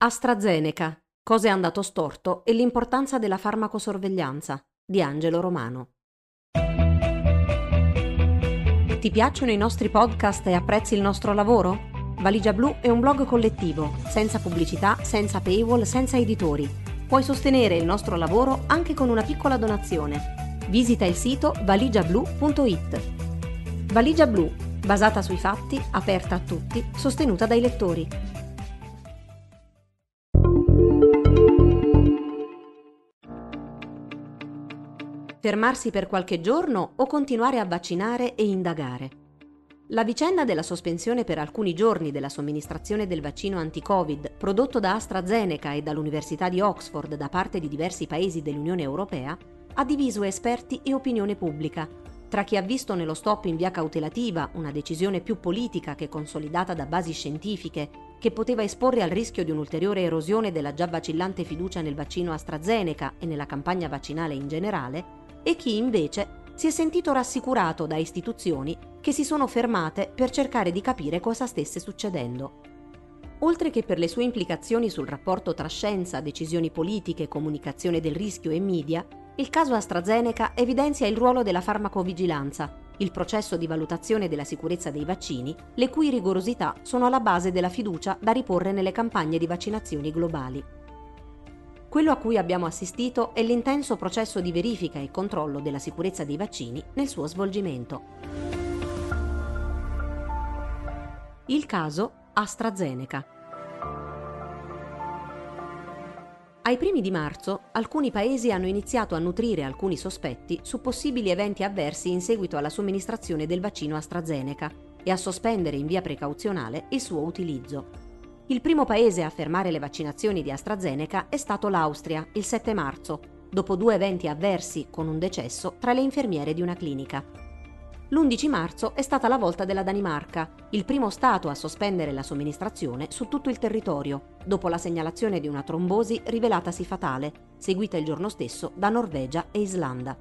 AstraZeneca. Cosa è andato storto e l'importanza della farmacosorveglianza di Angelo Romano. Ti piacciono i nostri podcast e apprezzi il nostro lavoro? Valigia Blu è un blog collettivo, senza pubblicità, senza paywall, senza editori. Puoi sostenere il nostro lavoro anche con una piccola donazione. Visita il sito valigiablu.it. Valigia Blu, basata sui fatti, aperta a tutti, sostenuta dai lettori. Fermarsi per qualche giorno o continuare a vaccinare e indagare? La vicenda della sospensione per alcuni giorni della somministrazione del vaccino anti-Covid prodotto da AstraZeneca e dall'Università di Oxford da parte di diversi paesi dell'Unione Europea ha diviso esperti e opinione pubblica, tra chi ha visto nello stop in via cautelativa una decisione più politica che consolidata da basi scientifiche, che poteva esporre al rischio di un'ulteriore erosione della già vacillante fiducia nel vaccino AstraZeneca e nella campagna vaccinale in generale, e chi invece si è sentito rassicurato da istituzioni che si sono fermate per cercare di capire cosa stesse succedendo. Oltre che per le sue implicazioni sul rapporto tra scienza, decisioni politiche, comunicazione del rischio e media, il caso AstraZeneca evidenzia il ruolo della farmacovigilanza, il processo di valutazione della sicurezza dei vaccini, le cui rigorosità sono alla base della fiducia da riporre nelle campagne di vaccinazioni globali. Quello a cui abbiamo assistito è l'intenso processo di verifica e controllo della sicurezza dei vaccini nel suo svolgimento. Il caso AstraZeneca. Ai primi di marzo, alcuni paesi hanno iniziato a nutrire alcuni sospetti su possibili eventi avversi in seguito alla somministrazione del vaccino AstraZeneca e a sospendere in via precauzionale il suo utilizzo. Il primo paese a fermare le vaccinazioni di AstraZeneca è stato l'Austria, il 7 marzo, dopo due eventi avversi con un decesso tra le infermiere di una clinica. L'11 marzo è stata la volta della Danimarca, il primo Stato a sospendere la somministrazione su tutto il territorio, dopo la segnalazione di una trombosi rivelatasi fatale, seguita il giorno stesso da Norvegia e Islanda.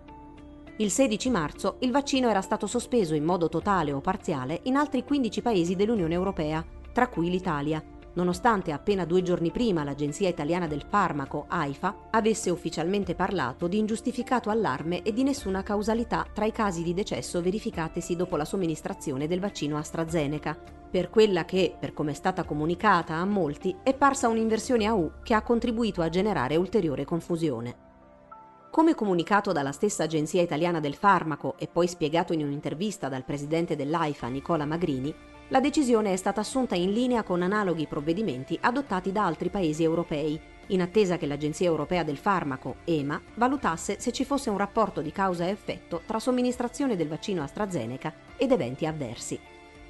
Il 16 marzo il vaccino era stato sospeso in modo totale o parziale in altri 15 paesi dell'Unione Europea, tra cui l'Italia, nonostante appena due giorni prima l'Agenzia Italiana del Farmaco, AIFA, avesse ufficialmente parlato di ingiustificato allarme e di nessuna causalità tra i casi di decesso verificatesi dopo la somministrazione del vaccino AstraZeneca, per quella che, per come è stata comunicata a molti, è parsa un'inversione a U che ha contribuito a generare ulteriore confusione. Come comunicato dalla stessa Agenzia Italiana del Farmaco e poi spiegato in un'intervista dal presidente dell'AIFA Nicola Magrini, la decisione è stata assunta in linea con analoghi provvedimenti adottati da altri paesi europei, in attesa che l'Agenzia Europea del Farmaco, EMA, valutasse se ci fosse un rapporto di causa e effetto tra somministrazione del vaccino AstraZeneca ed eventi avversi.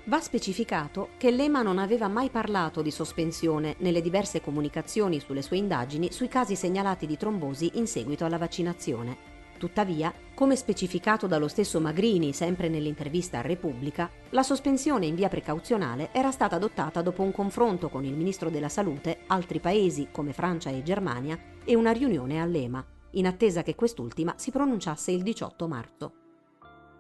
Va specificato che l'EMA non aveva mai parlato di sospensione nelle diverse comunicazioni sulle sue indagini sui casi segnalati di trombosi in seguito alla vaccinazione. Tuttavia, come specificato dallo stesso Magrini sempre nell'intervista a Repubblica, la sospensione in via precauzionale era stata adottata dopo un confronto con il Ministro della Salute, altri paesi come Francia e Germania e una riunione all'EMA, in attesa che quest'ultima si pronunciasse il 18 marzo.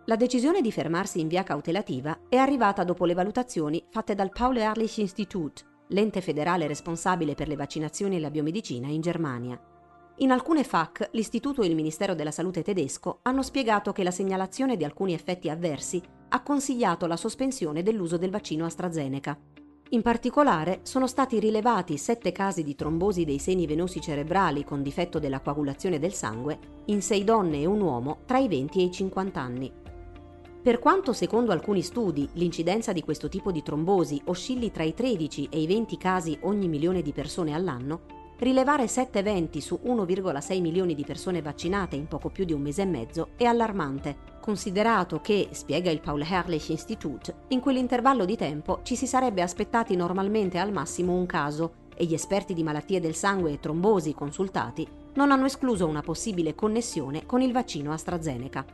La decisione di fermarsi in via cautelativa è arrivata dopo le valutazioni fatte dal Paul-Ehrlich Institut, l'ente federale responsabile per le vaccinazioni e la biomedicina in Germania. In alcune FAC, l'Istituto e il Ministero della Salute tedesco hanno spiegato che la segnalazione di alcuni effetti avversi ha consigliato la sospensione dell'uso del vaccino AstraZeneca. In particolare sono stati rilevati sette casi di trombosi dei seni venosi cerebrali con difetto della coagulazione del sangue in sei donne e un uomo tra i 20 e i 50 anni. Per quanto secondo alcuni studi l'incidenza di questo tipo di trombosi oscilli tra i 13 e i 20 casi ogni milione di persone all'anno, rilevare 7 eventi su 1,6 milioni di persone vaccinate in poco più di un mese e mezzo è allarmante, considerato che, spiega il Paul Herrlich Institute, in quell'intervallo di tempo ci si sarebbe aspettati normalmente al massimo un caso e gli esperti di malattie del sangue e trombosi consultati non hanno escluso una possibile connessione con il vaccino AstraZeneca.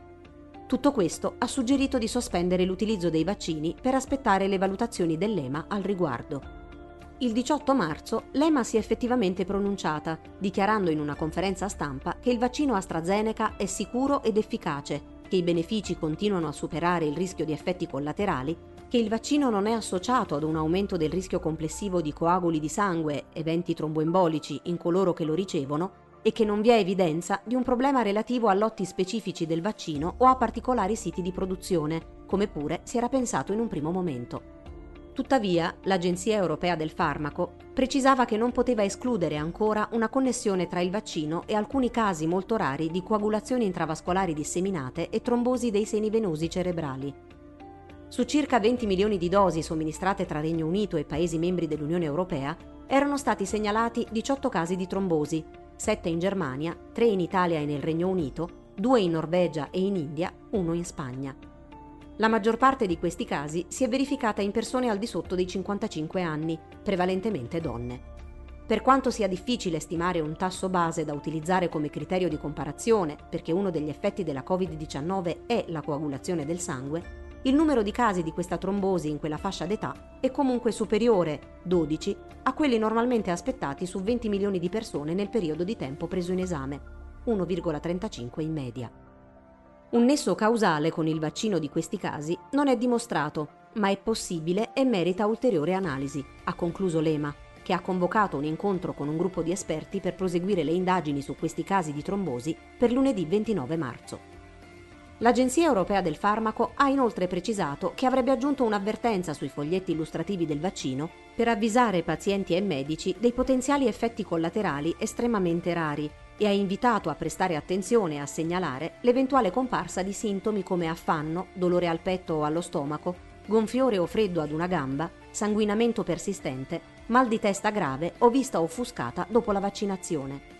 Tutto questo ha suggerito di sospendere l'utilizzo dei vaccini per aspettare le valutazioni dell'EMA al riguardo. Il 18 marzo l'EMA si è effettivamente pronunciata, dichiarando in una conferenza stampa che il vaccino AstraZeneca è sicuro ed efficace, che i benefici continuano a superare il rischio di effetti collaterali, che il vaccino non è associato ad un aumento del rischio complessivo di coaguli di sangue, eventi tromboembolici in coloro che lo ricevono e che non vi è evidenza di un problema relativo a lotti specifici del vaccino o a particolari siti di produzione, come pure si era pensato in un primo momento. Tuttavia, l'Agenzia europea del farmaco precisava che non poteva escludere ancora una connessione tra il vaccino e alcuni casi molto rari di coagulazioni intravascolari disseminate e trombosi dei seni venosi cerebrali. Su circa 20 milioni di dosi somministrate tra Regno Unito e Paesi membri dell'Unione Europea, erano stati segnalati 18 casi di trombosi, 7 in Germania, 3 in Italia e nel Regno Unito, 2 in Norvegia e in India, 1 in Spagna. La maggior parte di questi casi si è verificata in persone al di sotto dei 55 anni, prevalentemente donne. Per quanto sia difficile stimare un tasso base da utilizzare come criterio di comparazione, perché uno degli effetti della Covid-19 è la coagulazione del sangue, il numero di casi di questa trombosi in quella fascia d'età è comunque superiore, 12, a quelli normalmente aspettati su 20 milioni di persone nel periodo di tempo preso in esame, 1,35 in media. Un nesso causale con il vaccino di questi casi non è dimostrato, ma è possibile e merita ulteriore analisi, ha concluso l'EMA, che ha convocato un incontro con un gruppo di esperti per proseguire le indagini su questi casi di trombosi per lunedì 29 marzo. L'Agenzia europea del farmaco ha inoltre precisato che avrebbe aggiunto un'avvertenza sui foglietti illustrativi del vaccino per avvisare pazienti e medici dei potenziali effetti collaterali estremamente rari e ha invitato a prestare attenzione e a segnalare l'eventuale comparsa di sintomi come affanno, dolore al petto o allo stomaco, gonfiore o freddo ad una gamba, sanguinamento persistente, mal di testa grave o vista offuscata dopo la vaccinazione.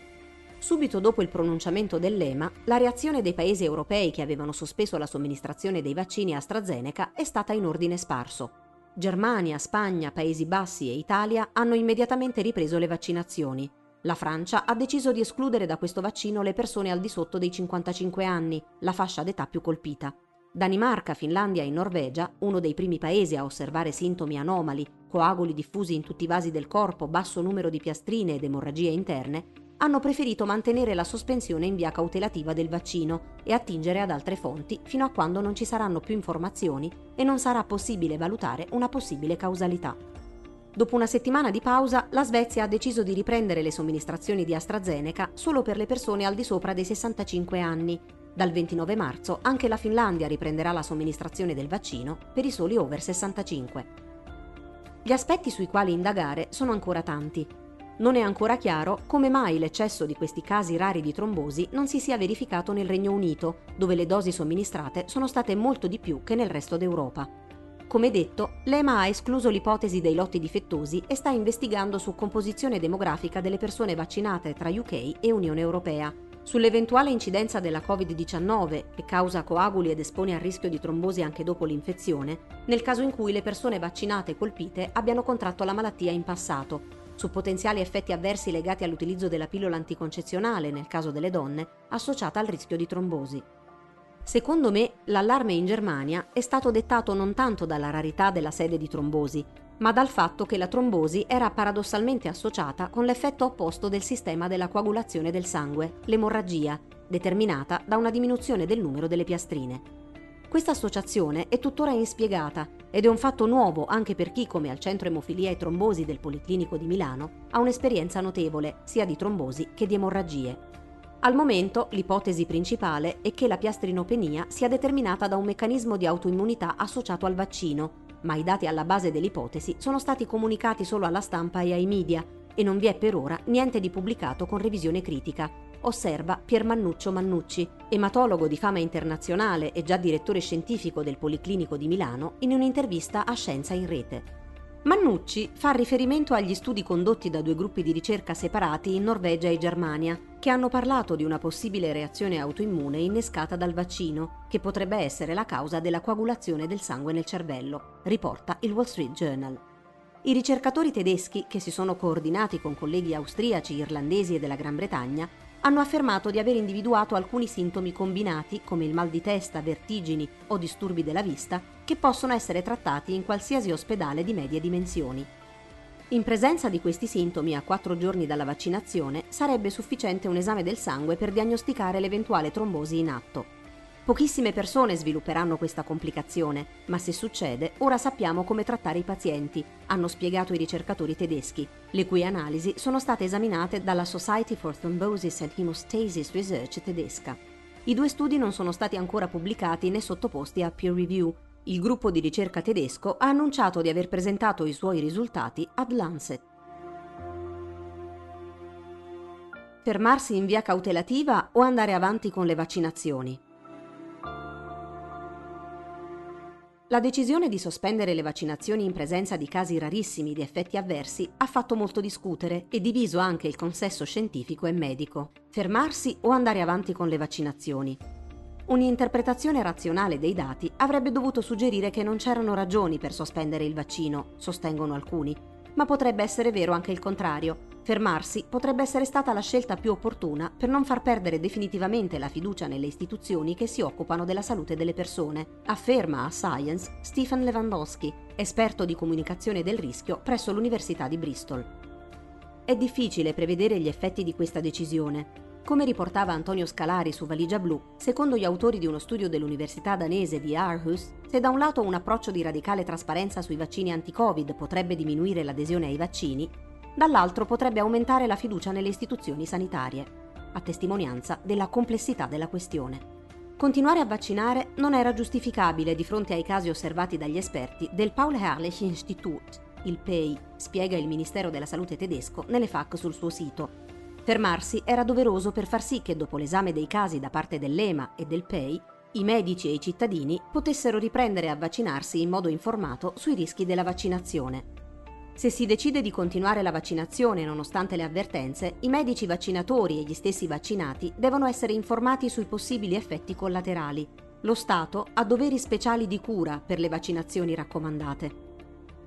Subito dopo il pronunciamento dell'EMA, la reazione dei paesi europei che avevano sospeso la somministrazione dei vaccini AstraZeneca è stata in ordine sparso. Germania, Spagna, Paesi Bassi e Italia hanno immediatamente ripreso le vaccinazioni. La Francia ha deciso di escludere da questo vaccino le persone al di sotto dei 55 anni, la fascia d'età più colpita. Danimarca, Finlandia e Norvegia, uno dei primi paesi a osservare sintomi anomali, coaguli diffusi in tutti i vasi del corpo, basso numero di piastrine ed emorragie interne, hanno preferito mantenere la sospensione in via cautelativa del vaccino e attingere ad altre fonti fino a quando non ci saranno più informazioni e non sarà possibile valutare una possibile causalità. Dopo una settimana di pausa, la Svezia ha deciso di riprendere le somministrazioni di AstraZeneca solo per le persone al di sopra dei 65 anni. Dal 29 marzo anche la Finlandia riprenderà la somministrazione del vaccino per i soli over 65. Gli aspetti sui quali indagare sono ancora tanti. Non è ancora chiaro come mai l'eccesso di questi casi rari di trombosi non si sia verificato nel Regno Unito, dove le dosi somministrate sono state molto di più che nel resto d'Europa. Come detto, l'EMA ha escluso l'ipotesi dei lotti difettosi e sta investigando su composizione demografica delle persone vaccinate tra UK e Unione Europea. Sull'eventuale incidenza della Covid-19, che causa coaguli ed espone al rischio di trombosi anche dopo l'infezione, nel caso in cui le persone vaccinate colpite abbiano contratto la malattia in passato, su potenziali effetti avversi legati all'utilizzo della pillola anticoncezionale nel caso delle donne, associata al rischio di trombosi. Secondo me l'allarme in Germania è stato dettato non tanto dalla rarità della sede di trombosi, ma dal fatto che la trombosi era paradossalmente associata con l'effetto opposto del sistema della coagulazione del sangue, l'emorragia, determinata da una diminuzione del numero delle piastrine. Questa associazione è tuttora inspiegata ed è un fatto nuovo anche per chi, come al Centro Emofilia e Trombosi del Policlinico di Milano, ha un'esperienza notevole sia di trombosi che di emorragie. Al momento l'ipotesi principale è che la piastrinopenia sia determinata da un meccanismo di autoimmunità associato al vaccino, ma i dati alla base dell'ipotesi sono stati comunicati solo alla stampa e ai media e non vi è per ora niente di pubblicato con revisione critica, osserva Pier Mannuccio Mannucci, ematologo di fama internazionale e già direttore scientifico del Policlinico di Milano, in un'intervista a Scienza in Rete. Mannucci fa riferimento agli studi condotti da due gruppi di ricerca separati in Norvegia e Germania, che hanno parlato di una possibile reazione autoimmune innescata dal vaccino, che potrebbe essere la causa della coagulazione del sangue nel cervello, riporta il Wall Street Journal. I ricercatori tedeschi, che si sono coordinati con colleghi austriaci, irlandesi e della Gran Bretagna, hanno affermato di aver individuato alcuni sintomi combinati, come il mal di testa, vertigini o disturbi della vista, che possono essere trattati in qualsiasi ospedale di medie dimensioni. In presenza di questi sintomi a quattro giorni dalla vaccinazione sarebbe sufficiente un esame del sangue per diagnosticare l'eventuale trombosi in atto. Pochissime persone svilupperanno questa complicazione, ma se succede, ora sappiamo come trattare i pazienti, hanno spiegato i ricercatori tedeschi, le cui analisi sono state esaminate dalla Society for Thrombosis and Hemostasis Research tedesca. I due studi non sono stati ancora pubblicati né sottoposti a peer review. Il gruppo di ricerca tedesco ha annunciato di aver presentato i suoi risultati ad Lancet. Fermarsi in via cautelativa o andare avanti con le vaccinazioni? La decisione di sospendere le vaccinazioni in presenza di casi rarissimi di effetti avversi ha fatto molto discutere e diviso anche il consesso scientifico e medico. Fermarsi o andare avanti con le vaccinazioni? Un'interpretazione razionale dei dati avrebbe dovuto suggerire che non c'erano ragioni per sospendere il vaccino, sostengono alcuni, ma potrebbe essere vero anche il contrario. Fermarsi potrebbe essere stata la scelta più opportuna per non far perdere definitivamente la fiducia nelle istituzioni che si occupano della salute delle persone, afferma a Science Stephen Lewandowski, esperto di comunicazione del rischio presso l'Università di Bristol. È difficile prevedere gli effetti di questa decisione. Come riportava Antonio Scalari su Valigia Blu, secondo gli autori di uno studio dell'università danese di Aarhus, se da un lato un approccio di radicale trasparenza sui vaccini anti-Covid potrebbe diminuire l'adesione ai vaccini, dall'altro potrebbe aumentare la fiducia nelle istituzioni sanitarie, a testimonianza della complessità della questione. Continuare a vaccinare non era giustificabile di fronte ai casi osservati dagli esperti del Paul Ehrlich Institut, il PEI, spiega il Ministero della Salute tedesco nelle FAC sul suo sito, Fermarsi era doveroso per far sì che dopo l'esame dei casi da parte dell'EMA e del PEI, i medici e i cittadini potessero riprendere a vaccinarsi in modo informato sui rischi della vaccinazione. Se si decide di continuare la vaccinazione nonostante le avvertenze, i medici vaccinatori e gli stessi vaccinati devono essere informati sui possibili effetti collaterali. Lo Stato ha doveri speciali di cura per le vaccinazioni raccomandate.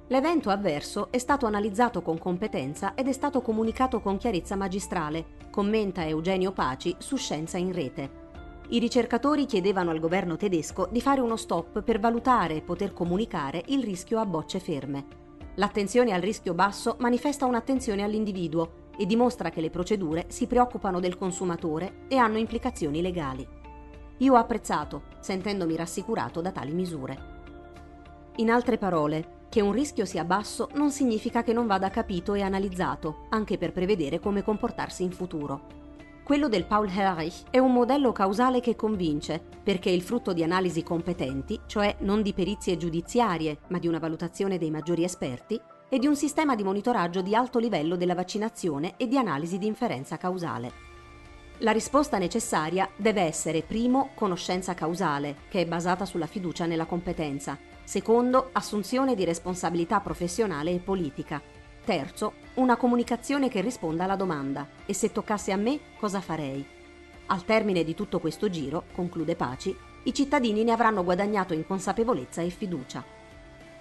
L'evento avverso è stato analizzato con competenza ed è stato comunicato con chiarezza magistrale, commenta Eugenio Paci su Scienza in Rete. I ricercatori chiedevano al governo tedesco di fare uno stop per valutare e poter comunicare il rischio a bocce ferme. L'attenzione al rischio basso manifesta un'attenzione all'individuo e dimostra che le procedure si preoccupano del consumatore e hanno implicazioni legali. Io ho apprezzato, sentendomi rassicurato da tali misure. In altre parole, che un rischio sia basso non significa che non vada capito e analizzato, anche per prevedere come comportarsi in futuro. Quello del Paul Herrich è un modello causale che convince, perché è il frutto di analisi competenti, cioè non di perizie giudiziarie, ma di una valutazione dei maggiori esperti, e di un sistema di monitoraggio di alto livello della vaccinazione e di analisi di inferenza causale. La risposta necessaria deve essere primo conoscenza causale, che è basata sulla fiducia nella competenza, Secondo, assunzione di responsabilità professionale e politica. Terzo, una comunicazione che risponda alla domanda e se toccasse a me cosa farei. Al termine di tutto questo giro, conclude Paci, i cittadini ne avranno guadagnato in consapevolezza e fiducia.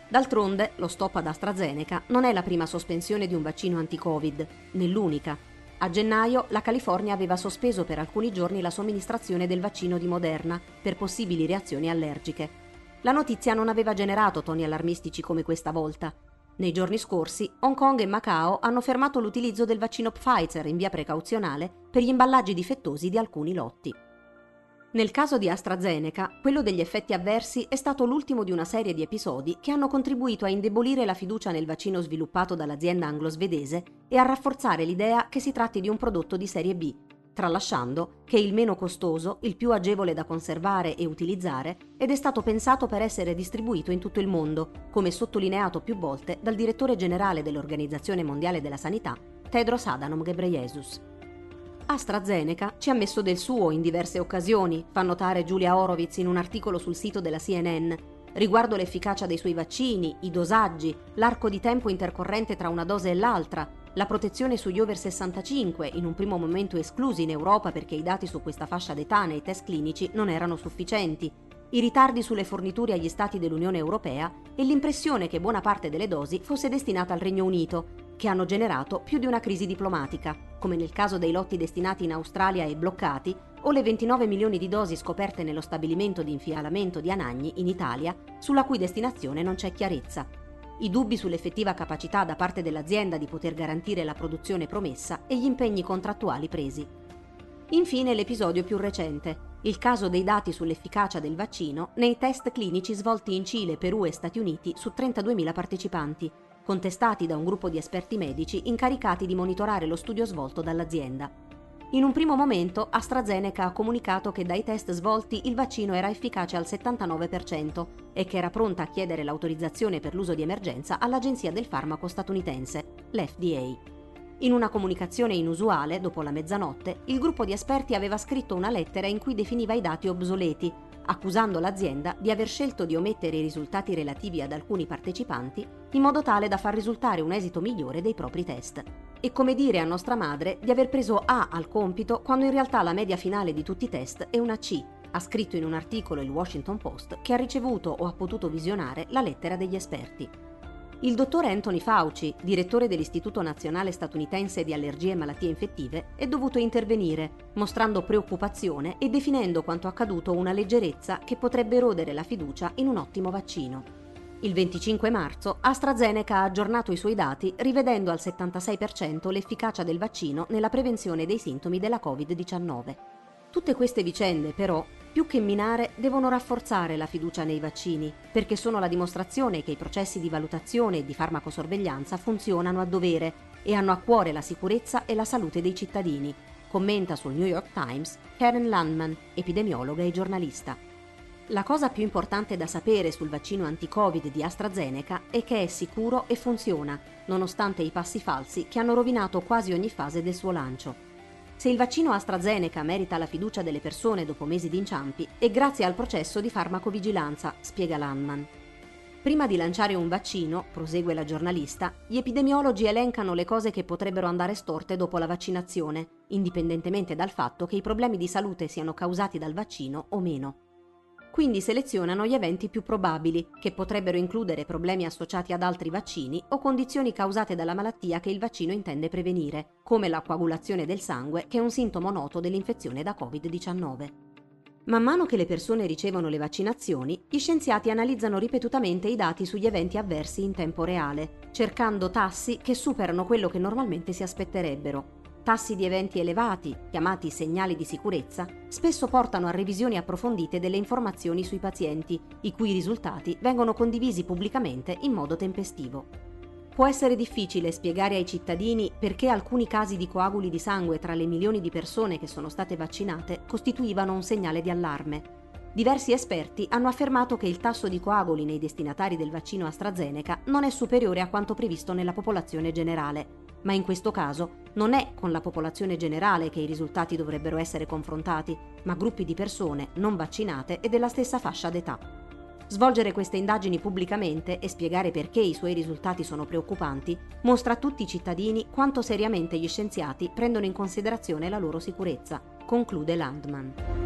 D'altronde, lo stop ad AstraZeneca non è la prima sospensione di un vaccino anti-Covid, né l'unica. A gennaio la California aveva sospeso per alcuni giorni la somministrazione del vaccino di Moderna per possibili reazioni allergiche. La notizia non aveva generato toni allarmistici come questa volta. Nei giorni scorsi, Hong Kong e Macao hanno fermato l'utilizzo del vaccino Pfizer in via precauzionale per gli imballaggi difettosi di alcuni lotti. Nel caso di AstraZeneca, quello degli effetti avversi è stato l'ultimo di una serie di episodi che hanno contribuito a indebolire la fiducia nel vaccino sviluppato dall'azienda anglo-svedese e a rafforzare l'idea che si tratti di un prodotto di serie B, tralasciando che il meno costoso, il più agevole da conservare e utilizzare ed è stato pensato per essere distribuito in tutto il mondo, come sottolineato più volte dal direttore generale dell'Organizzazione Mondiale della Sanità, Tedros Adhanom Ghebreyesus. AstraZeneca ci ha messo del suo in diverse occasioni, fa notare Giulia Horowitz in un articolo sul sito della CNN, riguardo l'efficacia dei suoi vaccini, i dosaggi, l'arco di tempo intercorrente tra una dose e l'altra, la protezione sugli over 65, in un primo momento esclusi in Europa perché i dati su questa fascia d'età nei test clinici non erano sufficienti, i ritardi sulle forniture agli Stati dell'Unione Europea e l'impressione che buona parte delle dosi fosse destinata al Regno Unito, che hanno generato più di una crisi diplomatica, come nel caso dei lotti destinati in Australia e bloccati, o le 29 milioni di dosi scoperte nello stabilimento di infialamento di Anagni in Italia, sulla cui destinazione non c'è chiarezza i dubbi sull'effettiva capacità da parte dell'azienda di poter garantire la produzione promessa e gli impegni contrattuali presi. Infine l'episodio più recente, il caso dei dati sull'efficacia del vaccino nei test clinici svolti in Cile, Perù e Stati Uniti su 32.000 partecipanti, contestati da un gruppo di esperti medici incaricati di monitorare lo studio svolto dall'azienda. In un primo momento AstraZeneca ha comunicato che dai test svolti il vaccino era efficace al 79% e che era pronta a chiedere l'autorizzazione per l'uso di emergenza all'Agenzia del Farmaco statunitense, l'FDA. In una comunicazione inusuale, dopo la mezzanotte, il gruppo di esperti aveva scritto una lettera in cui definiva i dati obsoleti, accusando l'azienda di aver scelto di omettere i risultati relativi ad alcuni partecipanti in modo tale da far risultare un esito migliore dei propri test. E come dire a nostra madre di aver preso A al compito quando in realtà la media finale di tutti i test è una C, ha scritto in un articolo il Washington Post che ha ricevuto o ha potuto visionare la lettera degli esperti. Il dottor Anthony Fauci, direttore dell'Istituto Nazionale Statunitense di Allergie e Malattie Infettive, è dovuto intervenire, mostrando preoccupazione e definendo quanto accaduto una leggerezza che potrebbe erodere la fiducia in un ottimo vaccino. Il 25 marzo AstraZeneca ha aggiornato i suoi dati rivedendo al 76% l'efficacia del vaccino nella prevenzione dei sintomi della Covid-19. Tutte queste vicende, però, più che minare, devono rafforzare la fiducia nei vaccini, perché sono la dimostrazione che i processi di valutazione e di farmacosorveglianza funzionano a dovere e hanno a cuore la sicurezza e la salute dei cittadini, commenta sul New York Times Karen Landman, epidemiologa e giornalista. La cosa più importante da sapere sul vaccino anti-Covid di AstraZeneca è che è sicuro e funziona, nonostante i passi falsi che hanno rovinato quasi ogni fase del suo lancio. Se il vaccino AstraZeneca merita la fiducia delle persone dopo mesi di inciampi è grazie al processo di farmacovigilanza, spiega Landman. Prima di lanciare un vaccino, prosegue la giornalista, gli epidemiologi elencano le cose che potrebbero andare storte dopo la vaccinazione, indipendentemente dal fatto che i problemi di salute siano causati dal vaccino o meno quindi selezionano gli eventi più probabili, che potrebbero includere problemi associati ad altri vaccini o condizioni causate dalla malattia che il vaccino intende prevenire, come la coagulazione del sangue, che è un sintomo noto dell'infezione da Covid-19. Man mano che le persone ricevono le vaccinazioni, gli scienziati analizzano ripetutamente i dati sugli eventi avversi in tempo reale, cercando tassi che superano quello che normalmente si aspetterebbero, Tassi di eventi elevati, chiamati segnali di sicurezza, spesso portano a revisioni approfondite delle informazioni sui pazienti, i cui risultati vengono condivisi pubblicamente in modo tempestivo. Può essere difficile spiegare ai cittadini perché alcuni casi di coaguli di sangue tra le milioni di persone che sono state vaccinate costituivano un segnale di allarme. Diversi esperti hanno affermato che il tasso di coaguli nei destinatari del vaccino AstraZeneca non è superiore a quanto previsto nella popolazione generale, ma in questo caso non è con la popolazione generale che i risultati dovrebbero essere confrontati, ma gruppi di persone non vaccinate e della stessa fascia d'età. Svolgere queste indagini pubblicamente e spiegare perché i suoi risultati sono preoccupanti mostra a tutti i cittadini quanto seriamente gli scienziati prendono in considerazione la loro sicurezza, conclude Landman.